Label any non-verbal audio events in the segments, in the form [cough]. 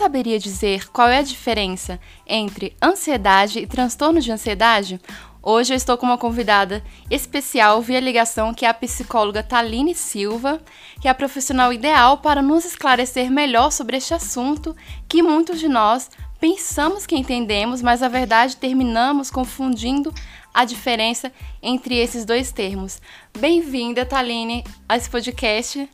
Saberia dizer qual é a diferença entre ansiedade e transtorno de ansiedade? Hoje eu estou com uma convidada especial via ligação, que é a psicóloga Taline Silva, que é a profissional ideal para nos esclarecer melhor sobre este assunto que muitos de nós pensamos que entendemos, mas na verdade terminamos confundindo a diferença entre esses dois termos. Bem-vinda, Taline, a esse podcast.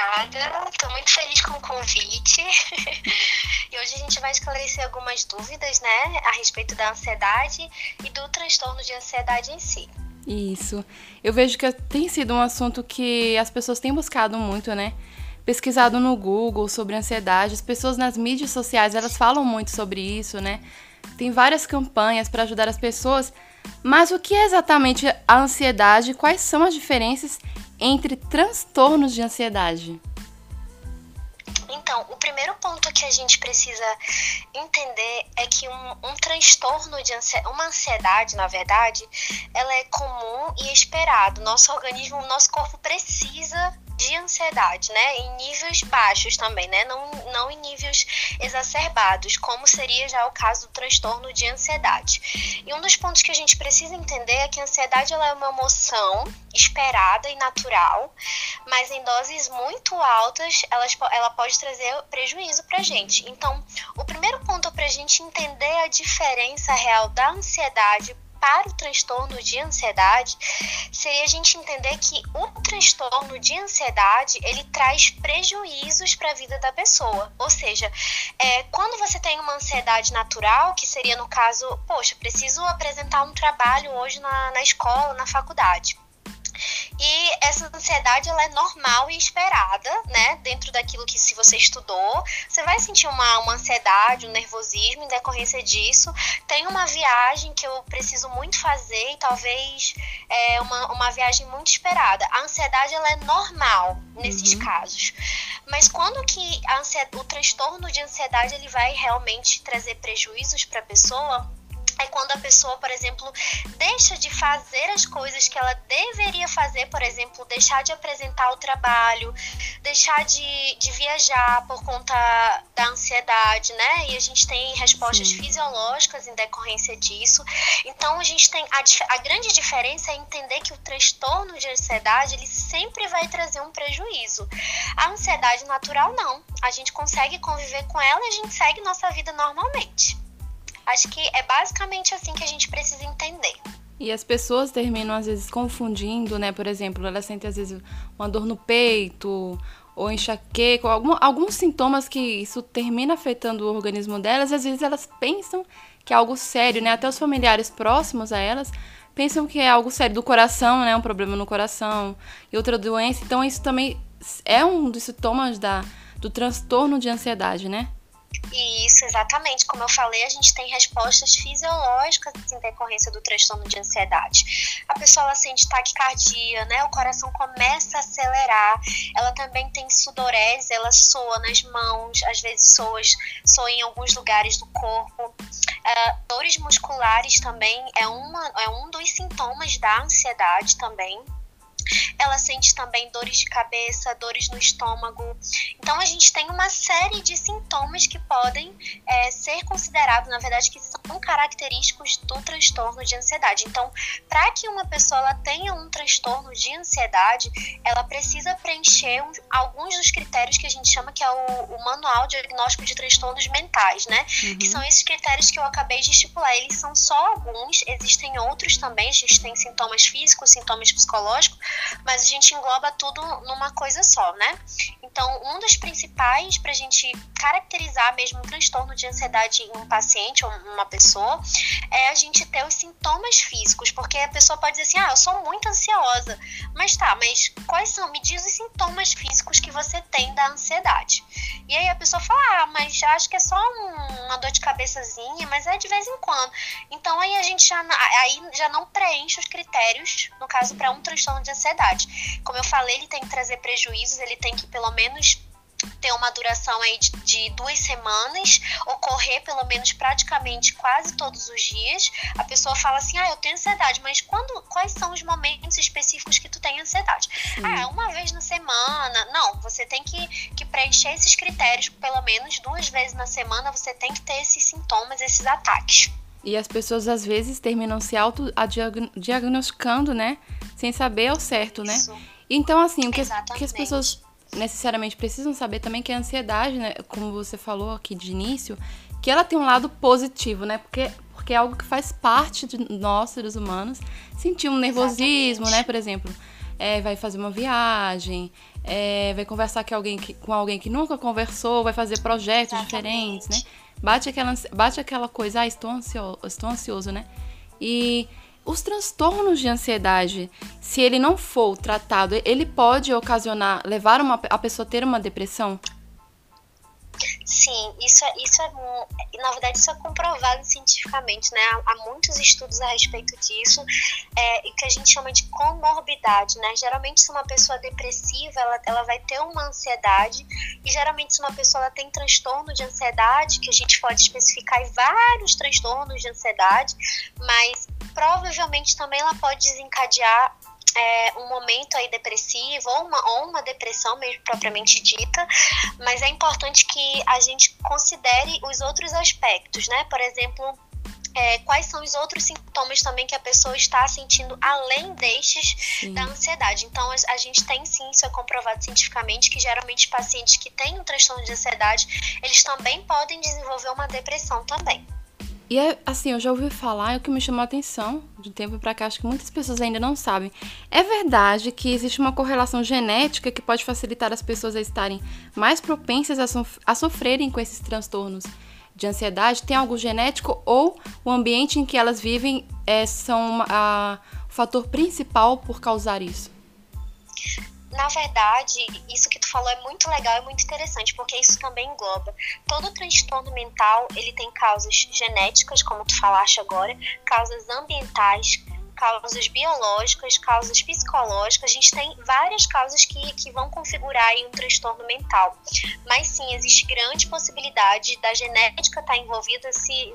Obrigada, estou muito feliz com o convite. [laughs] e hoje a gente vai esclarecer algumas dúvidas, né, a respeito da ansiedade e do transtorno de ansiedade em si. Isso. Eu vejo que tem sido um assunto que as pessoas têm buscado muito, né? Pesquisado no Google sobre ansiedade, as pessoas nas mídias sociais, elas falam muito sobre isso, né? Tem várias campanhas para ajudar as pessoas, mas o que é exatamente a ansiedade? Quais são as diferenças entre transtornos de ansiedade? Então, o primeiro ponto que a gente precisa entender é que um, um transtorno de ansiedade, uma ansiedade, na verdade, ela é comum e esperado. Nosso organismo, nosso corpo precisa de ansiedade, né? Em níveis baixos também, né? Não, não em níveis exacerbados, como seria já o caso do transtorno de ansiedade. E um dos pontos que a gente precisa entender é que a ansiedade ela é uma emoção esperada e natural, mas em doses muito altas ela, ela pode trazer prejuízo para gente. Então, o primeiro ponto para a gente entender a diferença real da ansiedade para o transtorno de ansiedade seria a gente entender que o transtorno de ansiedade ele traz prejuízos para a vida da pessoa. Ou seja, é, quando você tem uma ansiedade natural, que seria no caso, poxa, preciso apresentar um trabalho hoje na, na escola, na faculdade. E essa ansiedade ela é normal e esperada, né? Dentro daquilo que se você estudou, você vai sentir uma, uma ansiedade, um nervosismo em decorrência disso. Tem uma viagem que eu preciso muito fazer e talvez é uma, uma viagem muito esperada. A ansiedade ela é normal nesses uhum. casos. Mas quando que o transtorno de ansiedade ele vai realmente trazer prejuízos para a pessoa? É quando a pessoa, por exemplo, deixa de fazer as coisas que ela deveria fazer, por exemplo, deixar de apresentar o trabalho, deixar de, de viajar por conta da ansiedade, né? E a gente tem respostas Sim. fisiológicas em decorrência disso. Então, a gente tem. A, a grande diferença é entender que o transtorno de ansiedade, ele sempre vai trazer um prejuízo. A ansiedade natural, não. A gente consegue conviver com ela e a gente segue nossa vida normalmente. Acho que é basicamente assim que a gente precisa entender. E as pessoas terminam às vezes confundindo, né? Por exemplo, elas sentem às vezes uma dor no peito ou enxaqueca, algum, alguns sintomas que isso termina afetando o organismo delas, às vezes elas pensam que é algo sério, né? Até os familiares próximos a elas pensam que é algo sério do coração, né? Um problema no coração e outra doença. Então isso também é um dos sintomas da, do transtorno de ansiedade, né? Isso, exatamente. Como eu falei, a gente tem respostas fisiológicas em decorrência do transtorno de ansiedade. A pessoa ela sente taquicardia, né? O coração começa a acelerar. Ela também tem sudorese, ela soa nas mãos, às vezes soa, soa em alguns lugares do corpo. Uh, dores musculares também é, uma, é um dos sintomas da ansiedade também ela sente também dores de cabeça, dores no estômago. Então a gente tem uma série de sintomas que podem é, ser considerados, na verdade, que são característicos do transtorno de ansiedade. Então, para que uma pessoa ela tenha um transtorno de ansiedade, ela precisa preencher um, alguns dos critérios que a gente chama que é o, o manual diagnóstico de transtornos mentais, né? Uhum. Que são esses critérios que eu acabei de estipular. Eles são só alguns, existem outros também. A gente tem sintomas físicos, sintomas psicológicos, mas a gente engloba tudo numa coisa só, né? Então, um dos principais para a gente caracterizar mesmo um transtorno de ansiedade em um paciente ou uma pessoa é a gente ter os sintomas físicos, porque a pessoa pode dizer assim: ah, eu sou muito ansiosa. Mas tá, mas quais são? Me diz os sintomas físicos que você tem da ansiedade. E aí a pessoa fala: ah, mas acho que é só um, uma dor de cabeçazinha, mas é de vez em quando. Então aí a gente já, aí já não preenche os critérios, no caso, para um transtorno de ansiedade. Como eu falei, ele tem que trazer prejuízos, ele tem que pelo menos ter uma duração aí de, de, duas semanas, ocorrer pelo menos praticamente quase todos os dias. A pessoa fala assim: ah, eu tenho ansiedade, mas quando, quais são os momentos específicos que tu tem ansiedade? Sim. Ah, uma vez na semana. Não, você tem que, que preencher esses critérios, pelo menos duas vezes na semana você tem que ter esses sintomas, esses ataques. E as pessoas às vezes terminam se auto-diagnosticando, né? Sem saber ao certo, né? Isso. Então, assim, o que, que as pessoas necessariamente precisam saber também que a ansiedade, né? Como você falou aqui de início, que ela tem um lado positivo, né? Porque, porque é algo que faz parte de nós, seres humanos, sentir um nervosismo, Exatamente. né? Por exemplo, é, vai fazer uma viagem, é, vai conversar com alguém, que, com alguém que nunca conversou, vai fazer projetos Exatamente. diferentes, né? Bate aquela, bate aquela coisa, ah, estou ansioso, estou ansioso, né? E os transtornos de ansiedade, se ele não for tratado, ele pode ocasionar, levar uma, a pessoa a ter uma depressão? Sim, isso é, isso é, na verdade, isso é comprovado cientificamente, né? Há, há muitos estudos a respeito disso, é, e que a gente chama de comorbidade, né? Geralmente, se uma pessoa é depressiva, ela, ela vai ter uma ansiedade, e geralmente, se uma pessoa ela tem transtorno de ansiedade, que a gente pode especificar vários transtornos de ansiedade, mas provavelmente também ela pode desencadear é, um momento aí depressivo ou uma, ou uma depressão mesmo propriamente dita, mas é importante que a gente considere os outros aspectos, né? Por exemplo, é, quais são os outros sintomas também que a pessoa está sentindo além destes Sim. da ansiedade. Então, a, a gente tem sim, isso é comprovado cientificamente, que geralmente pacientes que têm um transtorno de ansiedade, eles também podem desenvolver uma depressão também. E é assim, eu já ouvi falar, é o que me chamou a atenção de tempo pra cá, acho que muitas pessoas ainda não sabem. É verdade que existe uma correlação genética que pode facilitar as pessoas a estarem mais propensas a, sof a sofrerem com esses transtornos de ansiedade? Tem algo genético ou o ambiente em que elas vivem é, são uma, a, o fator principal por causar isso? Na verdade, isso que tu falou é muito legal e muito interessante, porque isso também engloba. Todo transtorno mental, ele tem causas genéticas, como tu falaste agora, causas ambientais, causas biológicas, causas psicológicas. A gente tem várias causas que, que vão configurar um transtorno mental. Mas sim, existe grande possibilidade da genética estar envolvida se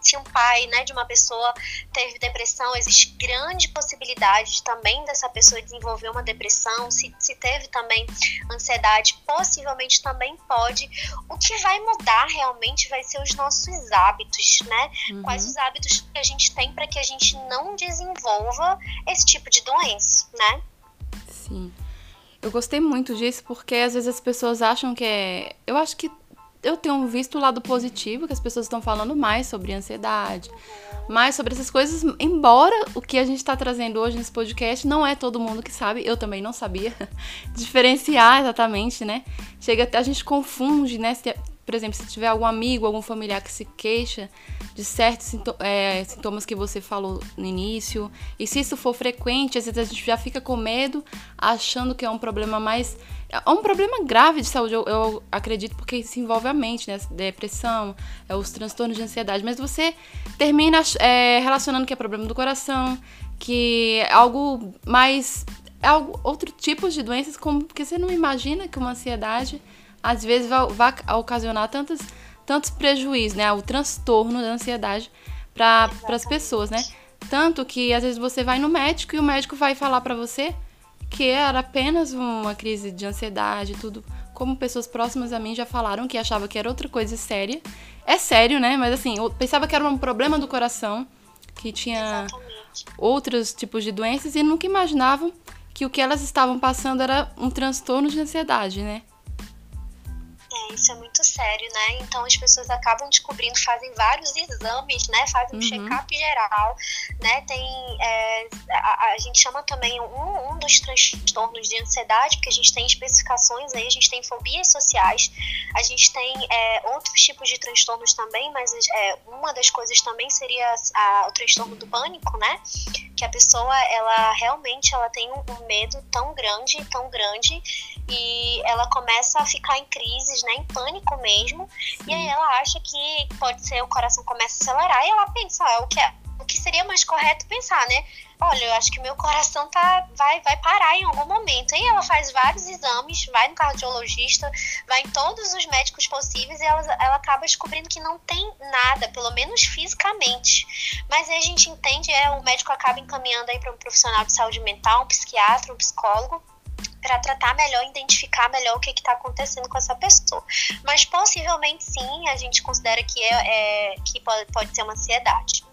se um pai né, de uma pessoa teve depressão, existe grande possibilidade também dessa pessoa desenvolver uma depressão. Se, se teve também ansiedade, possivelmente também pode. O que vai mudar realmente vai ser os nossos hábitos, né? Uhum. Quais os hábitos que a gente tem para que a gente não desenvolva esse tipo de doença, né? Sim. Eu gostei muito disso porque às vezes as pessoas acham que é. Eu acho que eu tenho visto o lado positivo, que as pessoas estão falando mais sobre ansiedade, mais sobre essas coisas, embora o que a gente está trazendo hoje nesse podcast não é todo mundo que sabe, eu também não sabia [laughs] diferenciar exatamente, né? Chega até a gente confunde, né? Por exemplo, se tiver algum amigo, algum familiar que se queixa de certos sinto é, sintomas que você falou no início, e se isso for frequente, às vezes a gente já fica com medo, achando que é um problema mais é um problema grave de saúde, eu, eu, acredito, porque se envolve a mente, né? Depressão, é, os transtornos de ansiedade. Mas você termina é, relacionando que é problema do coração, que é algo mais. É algo, outro tipo de doenças, como porque você não imagina que uma ansiedade às vezes vai, vai ocasionar tantos, tantos prejuízos, né? O transtorno da ansiedade para as pessoas, né? Tanto que às vezes você vai no médico e o médico vai falar para você que era apenas uma crise de ansiedade, tudo. Como pessoas próximas a mim já falaram que achava que era outra coisa séria. É sério, né? Mas assim, eu pensava que era um problema do coração, que tinha Exatamente. outros tipos de doenças e nunca imaginavam que o que elas estavam passando era um transtorno de ansiedade, né? É, isso é muito sério, né? Então as pessoas acabam descobrindo, fazem vários exames, né? Fazem um Uhum. check-up geral, né? Tem. é, a, a gente chama também um, um dos transtornos de ansiedade, porque a gente tem especificações aí, a gente tem fobias sociais, a gente tem é, outros tipos de transtornos também, mas é, uma das coisas também seria a- o transtorno do pânico, né? Que a pessoa, ela realmente ela tem um, um medo tão grande, tão grande, e ela começa a ficar em crises, né, em pânico mesmo, e aí ela acha que pode ser o coração começa a acelerar e ela pensa, ah, o que é, o que seria mais correto pensar, né? Olha, eu acho que meu coração tá vai vai parar em algum momento. Aí ela faz vários exames, vai no cardiologista, vai em todos os médicos possíveis e ela, ela acaba descobrindo que não tem nada, pelo menos fisicamente. Mas aí a gente entende, é, o médico acaba encaminhando aí para um profissional de saúde mental, um psiquiatra, um psicólogo, para tratar melhor, identificar melhor o que está acontecendo com essa pessoa. Mas possivelmente sim, a gente considera que é, é que pode, pode ser uma ansiedade.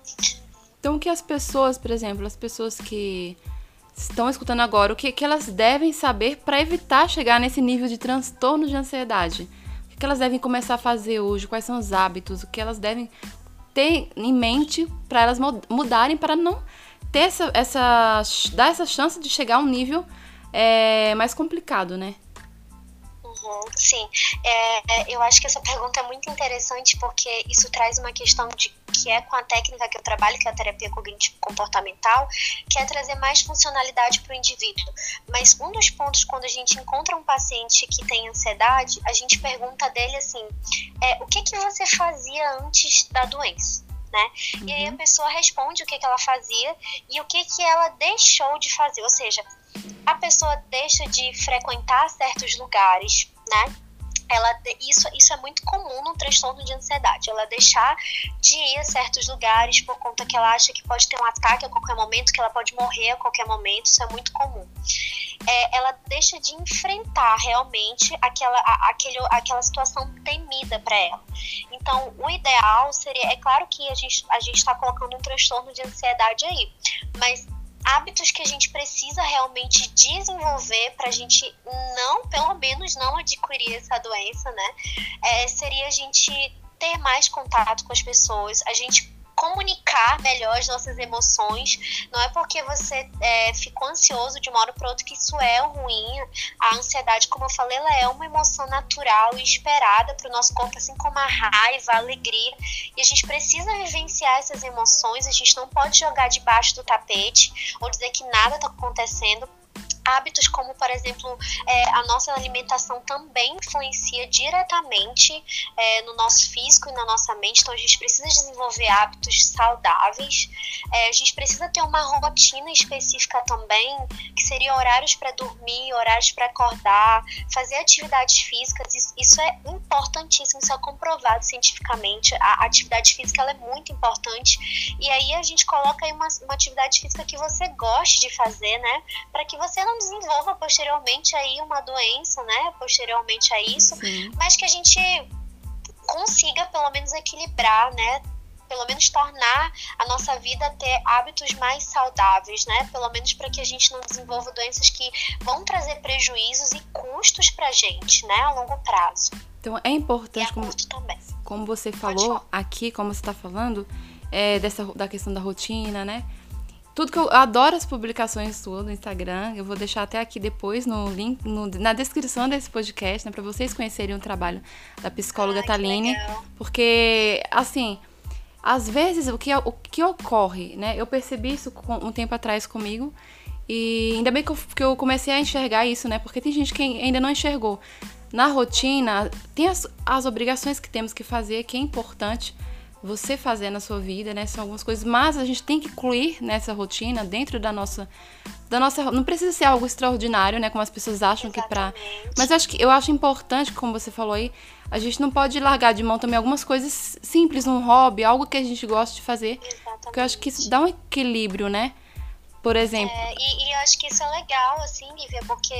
Então, o que as pessoas, por exemplo, as pessoas que estão escutando agora, o que, que elas devem saber para evitar chegar nesse nível de transtorno de ansiedade? O que elas devem começar a fazer hoje? Quais são os hábitos? O que elas devem ter em mente para elas mudarem para não ter essa, essa dar essa chance de chegar a um nível é, mais complicado, né? Uhum, sim, é, eu acho que essa pergunta é muito interessante porque isso traz uma questão de que é com a técnica que eu trabalho, que é a terapia cognitivo-comportamental, que é trazer mais funcionalidade para o indivíduo. Mas um dos pontos, quando a gente encontra um paciente que tem ansiedade, a gente pergunta dele assim: é, o que, que você fazia antes da doença? Né? Uhum. E aí a uhum. pessoa responde o que, que ela fazia e o que, que ela deixou de fazer. Ou seja, a pessoa deixa de frequentar certos lugares, né? ela isso, isso é muito comum no transtorno de ansiedade, ela deixar de ir a certos lugares por conta que ela acha que pode ter um ataque a qualquer momento, que ela pode morrer a qualquer momento, isso é muito comum. É, ela deixa de enfrentar realmente aquela, a, aquele, aquela situação temida para ela. Então, o ideal seria, é claro que a gente a está colocando um transtorno de ansiedade aí, mas hábitos que a gente precisa realmente desenvolver para a gente não, pelo menos não adquirir essa doença, né? É, seria a gente ter mais contato com as pessoas, a gente comunicar melhor as nossas emoções. Não é porque você é, ficou ansioso de uma hora para outra que isso é ruim. A ansiedade, como eu falei, ela é uma emoção natural e esperada para o nosso corpo, assim como a raiva, a alegria. E a gente precisa vivenciar essas emoções. A gente não pode jogar debaixo do tapete ou dizer que nada está acontecendo hábitos como, por exemplo, é, a nossa alimentação também influencia diretamente é, no nosso físico e na nossa mente. Então, a gente precisa desenvolver hábitos saudáveis. É, a gente precisa ter uma rotina específica também, que seria horários para dormir, horários para acordar, fazer atividades físicas. Isso, isso, é importantíssimo, isso é comprovado cientificamente. A atividade física é muito importante. E aí a gente coloca aí uma, uma atividade física que você goste de fazer, né? Para que você não desenvolva posteriormente aí uma doença, né? Posteriormente a isso, Sim. mas que a gente consiga pelo menos equilibrar, né? Pelo menos tornar a nossa vida ter hábitos mais saudáveis, né? Pelo menos para que a gente não desenvolva doenças que vão trazer prejuízos e custos para a gente, né? A longo prazo. Então é importante, como, como você falou aqui, como você está falando, é, dessa, da questão da rotina, né? Tudo que eu, eu adoro as publicações suas no Instagram. Eu vou deixar até aqui depois no link, no, na descrição desse podcast, né, para vocês conhecerem o trabalho da psicóloga Ai, Taline, porque assim, às vezes o que o que ocorre, né? Eu percebi isso um tempo atrás comigo e ainda bem que eu, que eu comecei a enxergar isso, né? Porque tem gente que ainda não enxergou. Na rotina, tem as, as obrigações que temos que fazer, que é importante você fazer na sua vida, né? São algumas coisas, mas a gente tem que incluir nessa rotina dentro da nossa da nossa, não precisa ser algo extraordinário, né, como as pessoas acham Exatamente. que para, mas eu acho que eu acho importante, como você falou aí, a gente não pode largar de mão também algumas coisas simples, um hobby, algo que a gente gosta de fazer, Exatamente. porque eu acho que isso dá um equilíbrio, né? Por exemplo. É, e, e, eu acho que isso é legal, assim, Lívia, porque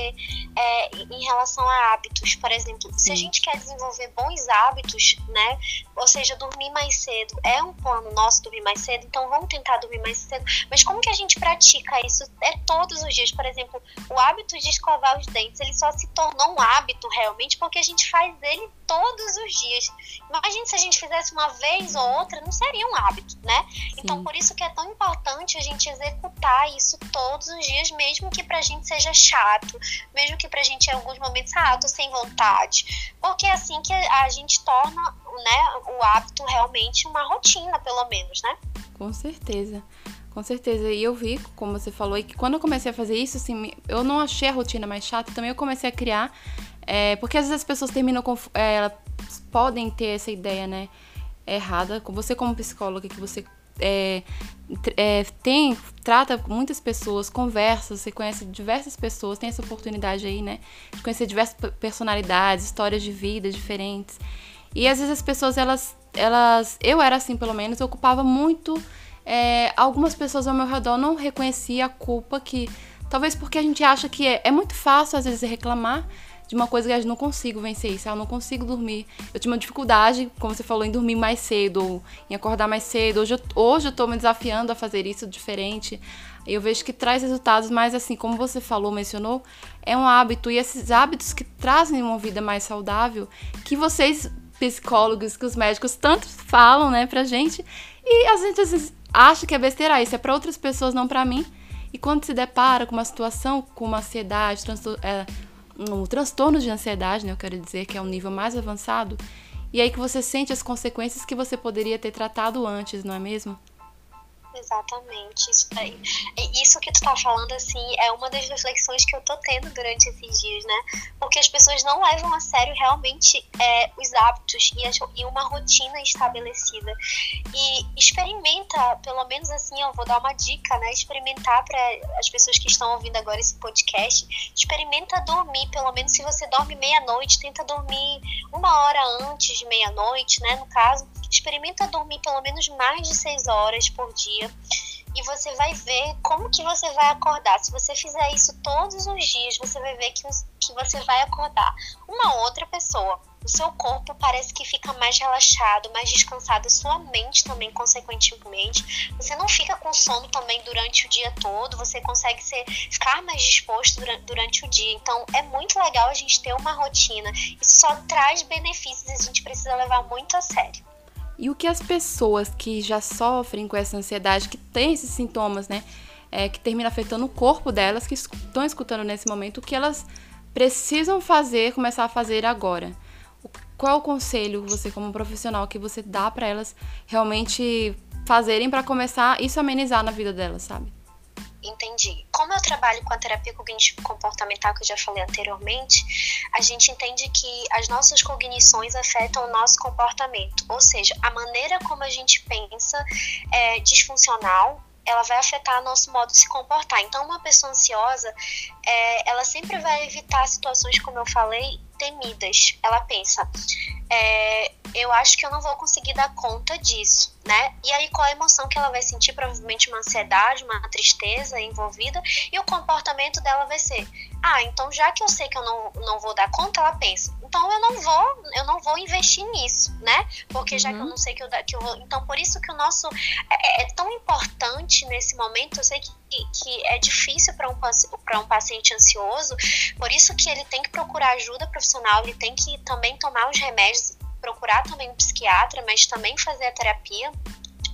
é, em relação a hábitos, por exemplo, Sim. se a gente quer desenvolver bons hábitos, né? Ou seja, dormir mais cedo é um plano nosso dormir mais cedo, então vamos tentar dormir mais cedo. Mas como que a gente pratica isso? É todos os dias. Por exemplo, o hábito de escovar os dentes, ele só se tornou um hábito realmente porque a gente faz ele todos os dias. Imagina se a gente fizesse uma vez ou outra, não seria um hábito, né? Sim. Então, por isso que é tão importante a gente executar isso todos os dias, mesmo que pra gente seja chato, mesmo que pra gente em alguns momentos, ah, tô sem vontade. Porque é assim que a gente torna né, o hábito realmente uma rotina, pelo menos, né? Com certeza. Com certeza. E eu vi, como você falou, que quando eu comecei a fazer isso, assim, eu não achei a rotina mais chata, também eu comecei a criar. É, porque às vezes as pessoas terminam com. É, elas podem ter essa ideia, né? Errada. Você, como psicóloga, que você é, é, tem, trata muitas pessoas, conversa, você conhece diversas pessoas, tem essa oportunidade aí, né? De conhecer diversas personalidades, histórias de vida diferentes. E às vezes as pessoas, elas, elas eu era assim pelo menos, eu ocupava muito. É, algumas pessoas ao meu redor não reconheciam a culpa que Talvez porque a gente acha que é, é muito fácil, às vezes, reclamar de uma coisa que eu não consigo vencer isso. Eu não consigo dormir. Eu tinha uma dificuldade, como você falou, em dormir mais cedo, ou em acordar mais cedo. Hoje eu, hoje eu tô me desafiando a fazer isso diferente. Eu vejo que traz resultados, mas assim, como você falou, mencionou, é um hábito. E esses hábitos que trazem uma vida mais saudável, que vocês, psicólogos, que os médicos tanto falam, né, pra gente. E a gente às vezes acha que é besteira, ah, isso é para outras pessoas, não para mim. E quando se depara com uma situação com uma ansiedade, é, um transtorno de ansiedade, né, eu quero dizer, que é um nível mais avançado, e aí que você sente as consequências que você poderia ter tratado antes, não é mesmo? Exatamente, isso daí. Isso que tu tá falando, assim, é uma das reflexões que eu tô tendo durante esses dias, né? Porque as pessoas não levam a sério realmente é, os hábitos e, e uma rotina estabelecida. E experimenta, pelo menos assim, eu vou dar uma dica, né? Experimentar para as pessoas que estão ouvindo agora esse podcast, experimenta dormir, pelo menos se você dorme meia-noite, tenta dormir uma hora antes de meia-noite, né? No caso, experimenta dormir pelo menos mais de seis horas por dia e você vai ver como que você vai acordar. Se você fizer isso todos os dias, você vai ver que, que você vai acordar uma outra pessoa. O seu corpo parece que fica mais relaxado, mais descansado, sua mente também, consequentemente. Você não fica com sono também durante o dia todo, você consegue ser, ficar mais disposto durante, durante o dia. Então, é muito legal a gente ter uma rotina. Isso só traz benefícios e a gente precisa levar muito a sério. E o que as pessoas que já sofrem com essa ansiedade, que têm esses sintomas, né, é, que termina afetando o corpo delas, que estão escutando nesse momento, o que elas precisam fazer, começar a fazer agora? Qual é o conselho, você como profissional, que você dá para elas realmente fazerem para começar isso amenizar na vida delas, sabe? Entendi. Como eu trabalho com a terapia cognitivo comportamental que eu já falei anteriormente, a gente entende que as nossas cognições afetam o nosso comportamento, ou seja, a maneira como a gente pensa é disfuncional ela vai afetar nosso modo de se comportar. Então, uma pessoa ansiosa, é, ela sempre vai evitar situações, como eu falei, temidas. Ela pensa, é, eu acho que eu não vou conseguir dar conta disso, né? E aí qual a emoção que ela vai sentir? Provavelmente uma ansiedade, uma tristeza envolvida, e o comportamento dela vai ser: ah, então já que eu sei que eu não, não vou dar conta, ela pensa, então eu não vou, eu não vou investir nisso, né? Porque uhum. já que eu uhum. não sei que eu, que eu vou. Então, por isso que o nosso é, é tão importante nesse momento, eu sei que que é difícil para um, um paciente ansioso, por isso que ele tem que procurar ajuda profissional, ele tem que também tomar os remédios, procurar também um psiquiatra, mas também fazer a terapia,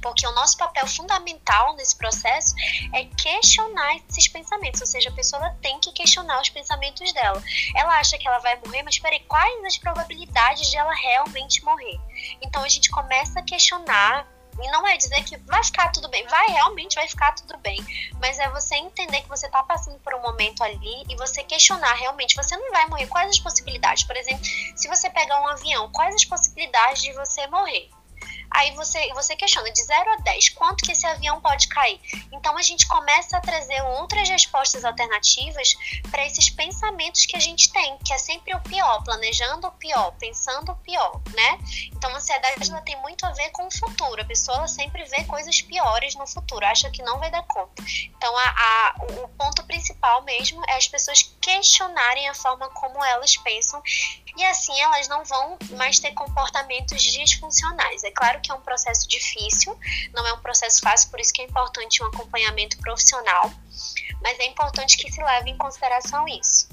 porque o nosso papel fundamental nesse processo é questionar esses pensamentos, ou seja, a pessoa tem que questionar os pensamentos dela. Ela acha que ela vai morrer, mas peraí, quais as probabilidades de ela realmente morrer? Então a gente começa a questionar e não é dizer que vai ficar tudo bem, vai realmente vai ficar tudo bem, mas é você entender que você está passando por um momento ali e você questionar realmente, você não vai morrer, quais as possibilidades? Por exemplo, se você pegar um avião, quais as possibilidades de você morrer? Aí você, você questiona de 0 a 10, quanto que esse avião pode cair? Então a gente começa a trazer outras respostas alternativas para esses pensamentos que a gente tem, que é sempre o pior, planejando o pior, pensando o pior, né? Então a ansiedade ela tem muito a ver com o futuro. A pessoa sempre vê coisas piores no futuro, acha que não vai dar conta. Então a, a, o ponto principal mesmo é as pessoas questionarem a forma como elas pensam e assim elas não vão mais ter comportamentos disfuncionais. É claro que é um processo difícil, não é um processo fácil, por isso que é importante um acompanhamento profissional, mas é importante que se leve em consideração isso.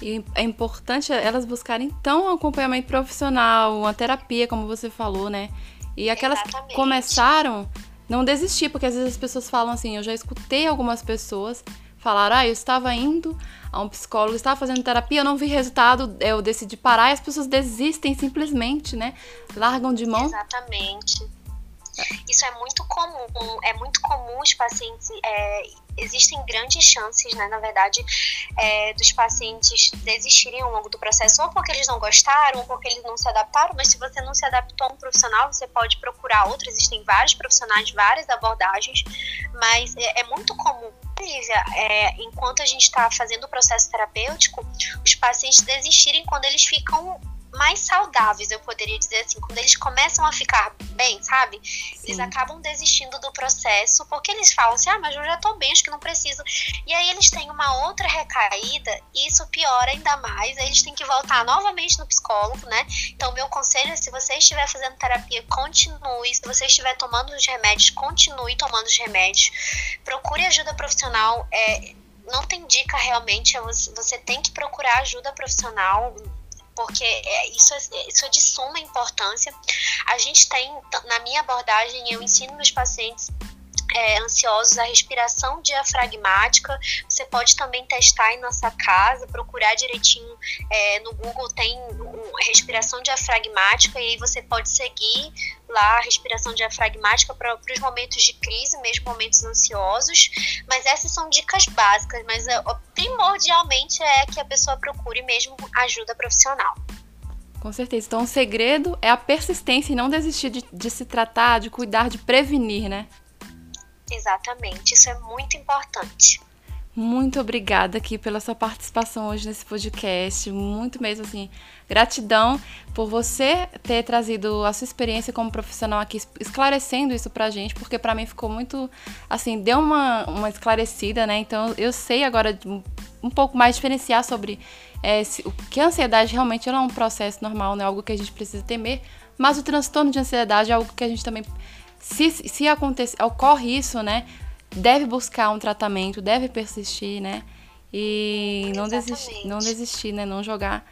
E é importante elas buscarem então um acompanhamento profissional, uma terapia, como você falou, né? E aquelas Exatamente. que começaram, não desistir, porque às vezes as pessoas falam assim, eu já escutei algumas pessoas falar, ah, eu estava indo a um psicólogo, estava fazendo terapia, eu não vi resultado, eu decidi parar e as pessoas desistem simplesmente, né? Largam de mão. Exatamente. Isso é muito comum, é muito comum os pacientes. É, existem grandes chances, né, na verdade, é, dos pacientes desistirem ao longo do processo, ou porque eles não gostaram, ou porque eles não se adaptaram. Mas se você não se adaptou a um profissional, você pode procurar outro. Existem vários profissionais, várias abordagens, mas é, é muito comum Lívia, é, enquanto a gente está fazendo o processo terapêutico, os pacientes desistirem quando eles ficam mais saudáveis, eu poderia dizer assim, quando eles começam a ficar bem, sabe? Sim. Eles acabam desistindo do processo porque eles falam assim: ah, mas eu já tô bem, acho que não preciso. E aí eles têm uma outra recaída e isso piora ainda mais. Aí eles têm que voltar novamente no psicólogo, né? Então, meu conselho é: se você estiver fazendo terapia, continue. Se você estiver tomando os remédios, continue tomando os remédios. Procure ajuda profissional. É, não tem dica realmente, é você tem que procurar ajuda profissional porque é, isso, é, isso é de suma importância. A gente tem, na minha abordagem, eu ensino meus pacientes é, ansiosos, a respiração diafragmática. Você pode também testar em nossa casa, procurar direitinho é, no Google, tem respiração diafragmática e aí você pode seguir lá a respiração diafragmática para os momentos de crise, mesmo momentos ansiosos. Mas essas são dicas básicas, mas é, primordialmente é que a pessoa procure mesmo ajuda profissional. Com certeza. Então, o segredo é a persistência e não desistir de, de se tratar, de cuidar, de prevenir, né? Exatamente, isso é muito importante. Muito obrigada aqui pela sua participação hoje nesse podcast. Muito mesmo assim, gratidão por você ter trazido a sua experiência como profissional aqui, esclarecendo isso pra gente, porque para mim ficou muito assim, deu uma, uma esclarecida, né? Então eu sei agora um pouco mais diferenciar sobre é, se, o que a ansiedade realmente é um processo normal, não é algo que a gente precisa temer, mas o transtorno de ansiedade é algo que a gente também se, se acontece, ocorre isso, né? Deve buscar um tratamento, deve persistir, né? E não desistir, não desistir, né? Não jogar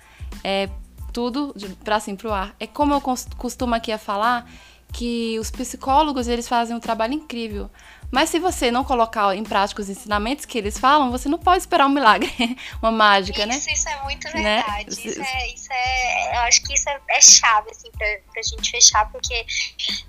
é, tudo para assim pro ar. É como eu costumo aqui a falar que os psicólogos eles fazem um trabalho incrível. Mas se você não colocar em prática os ensinamentos que eles falam, você não pode esperar um milagre, [laughs] uma mágica, isso, né? Isso é muito né? verdade. Né? Isso, é, isso é, eu acho que isso é, é chave, assim, pra, pra gente fechar, porque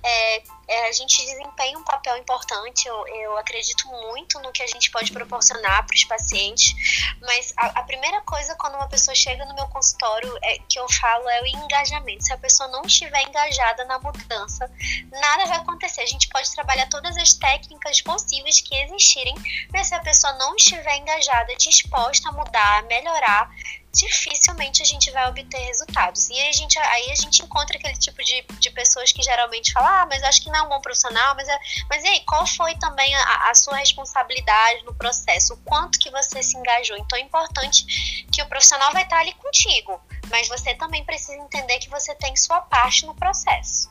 é, é, a gente desempenha um papel importante. Eu, eu acredito muito no que a gente pode proporcionar para os pacientes, mas a, a, primeira coisa quando uma pessoa chega no meu consultório é, que eu falo é o engajamento. Se a pessoa não estiver engajada na mudança, nada vai acontecer. A gente pode trabalhar todas as técnicas possíveis que existirem, mas se a pessoa não estiver engajada, disposta a mudar, a melhorar, dificilmente a gente vai obter resultados. E aí a gente, aí a gente encontra aquele tipo de, de pessoas que geralmente falam, ah, mas acho que não é um bom profissional, mas, é, mas e aí, qual foi também a, a, sua responsabilidade no processo? O quanto que você se engajou? Então é importante que o profissional vai estar ali contigo, mas você também precisa entender que você tem sua parte no processo.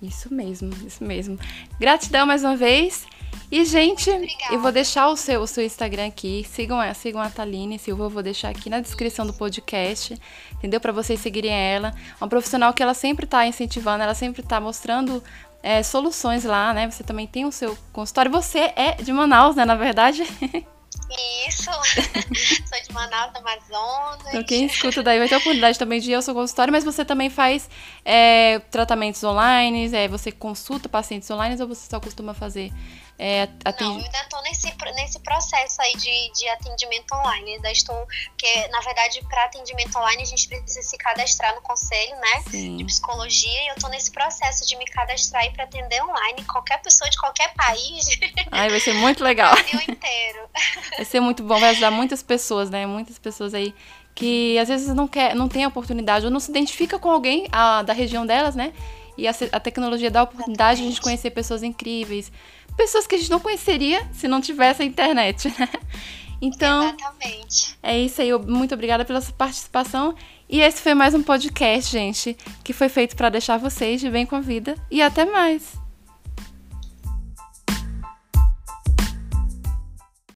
Isso mesmo, isso mesmo. Gratidão mais uma vez. E, gente, eu vou deixar o seu, o seu Instagram aqui. Sigam, sigam a Taline Silva, eu vou deixar aqui na descrição do podcast, entendeu? Para vocês seguirem ela. É uma profissional que ela sempre está incentivando, ela sempre está mostrando é, soluções lá, né? Você também tem o seu consultório. Você é de Manaus, né? Na verdade. [laughs] Isso, [laughs] sou de Manaus, Amazonas. Então, quem escuta daí vai ter a oportunidade também de ir ao seu consultório, mas você também faz é, tratamentos online, é, você consulta pacientes online ou você só costuma fazer é, atend... Não, eu ainda estou nesse, nesse processo aí de, de atendimento online. Ainda estou. Porque, na verdade, para atendimento online a gente precisa se cadastrar no conselho, né? Sim. De psicologia. E eu estou nesse processo de me cadastrar aí para atender online qualquer pessoa de qualquer país. [laughs] Ai, vai ser muito legal. O [laughs] Brasil inteiro. [laughs] Vai ser muito bom, vai ajudar muitas pessoas, né? Muitas pessoas aí que às vezes não quer, não tem a oportunidade ou não se identifica com alguém a, da região delas, né? E a, a tecnologia dá a oportunidade Exatamente. de a gente conhecer pessoas incríveis, pessoas que a gente não conheceria se não tivesse a internet, né? Então, Exatamente. é isso aí. Muito obrigada pela sua participação. E esse foi mais um podcast, gente, que foi feito para deixar vocês de bem com a vida. E até mais!